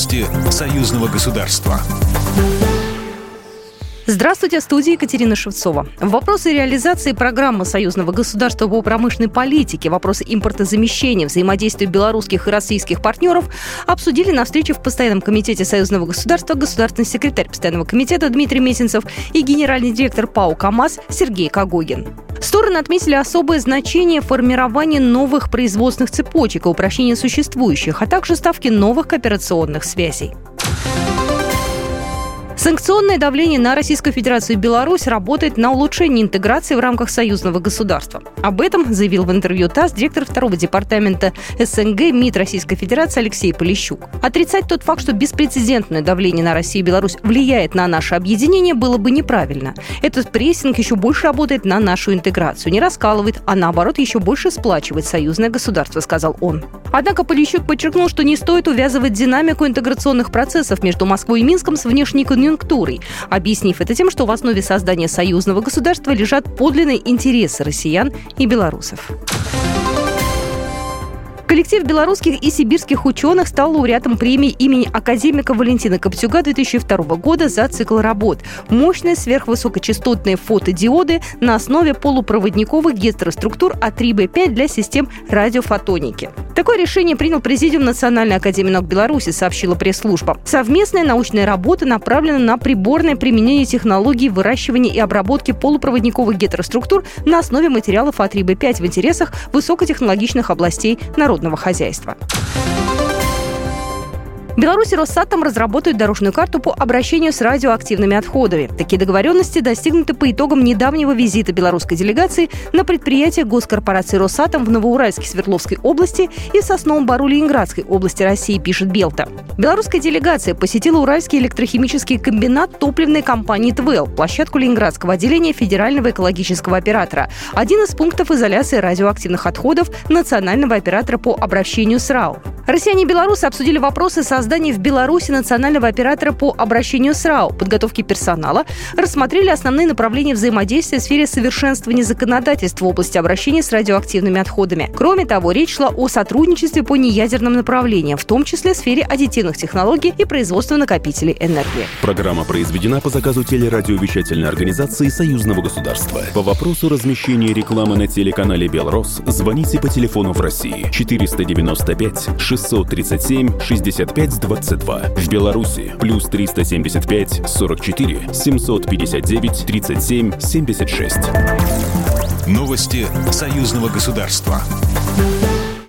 Новости союзного государства. Здравствуйте, в студии Екатерина Шевцова. Вопросы реализации программы союзного государства по промышленной политике, вопросы импортозамещения, взаимодействия белорусских и российских партнеров обсудили на встрече в Постоянном комитете союзного государства государственный секретарь Постоянного комитета Дмитрий Месенцев и генеральный директор ПАО КАМАЗ Сергей Кагогин. Стороны отметили особое значение формирования новых производственных цепочек и упрощения существующих, а также ставки новых кооперационных связей. Санкционное давление на Российскую Федерацию и Беларусь работает на улучшение интеграции в рамках союзного государства. Об этом заявил в интервью ТАСС директор второго департамента СНГ МИД Российской Федерации Алексей Полищук. Отрицать тот факт, что беспрецедентное давление на Россию и Беларусь влияет на наше объединение, было бы неправильно. Этот прессинг еще больше работает на нашу интеграцию, не раскалывает, а наоборот еще больше сплачивает союзное государство, сказал он. Однако Полищук подчеркнул, что не стоит увязывать динамику интеграционных процессов между Москвой и Минском с внешней конъюнктурой, объяснив это тем, что в основе создания союзного государства лежат подлинные интересы россиян и белорусов. Коллектив белорусских и сибирских ученых стал лауреатом премии имени академика Валентина Коптюга 2002 года за цикл работ «Мощные сверхвысокочастотные фотодиоды на основе полупроводниковых гетероструктур А3Б5 для систем радиофотоники». Такое решение принял Президиум Национальной академии наук Беларуси, сообщила пресс-служба. Совместная научная работа направлена на приборное применение технологий выращивания и обработки полупроводниковых гетероструктур на основе материалов А3Б5 в интересах высокотехнологичных областей народного хозяйства. Беларусь и Росатом разработают дорожную карту по обращению с радиоактивными отходами. Такие договоренности достигнуты по итогам недавнего визита белорусской делегации на предприятие госкорпорации Росатом в Новоуральске Свердловской области и Сосновом Бару Ленинградской области России, пишет Белта. Белорусская делегация посетила Уральский электрохимический комбинат топливной компании ТВЛ, площадку Ленинградского отделения Федерального экологического оператора, один из пунктов изоляции радиоактивных отходов Национального оператора по обращению с РАО. Россияне и белорусы обсудили вопросы создания в Беларуси национального оператора по обращению с РАО, подготовки персонала, рассмотрели основные направления взаимодействия в сфере совершенствования законодательства в области обращения с радиоактивными отходами. Кроме того, речь шла о сотрудничестве по неядерным направлениям, в том числе в сфере аддитивных технологий и производства накопителей энергии. Программа произведена по заказу телерадиовещательной организации Союзного государства. По вопросу размещения рекламы на телеканале «Белрос» звоните по телефону в России 495 6 637 65 22. В Беларуси плюс 375 44 759 37 76. Новости союзного государства.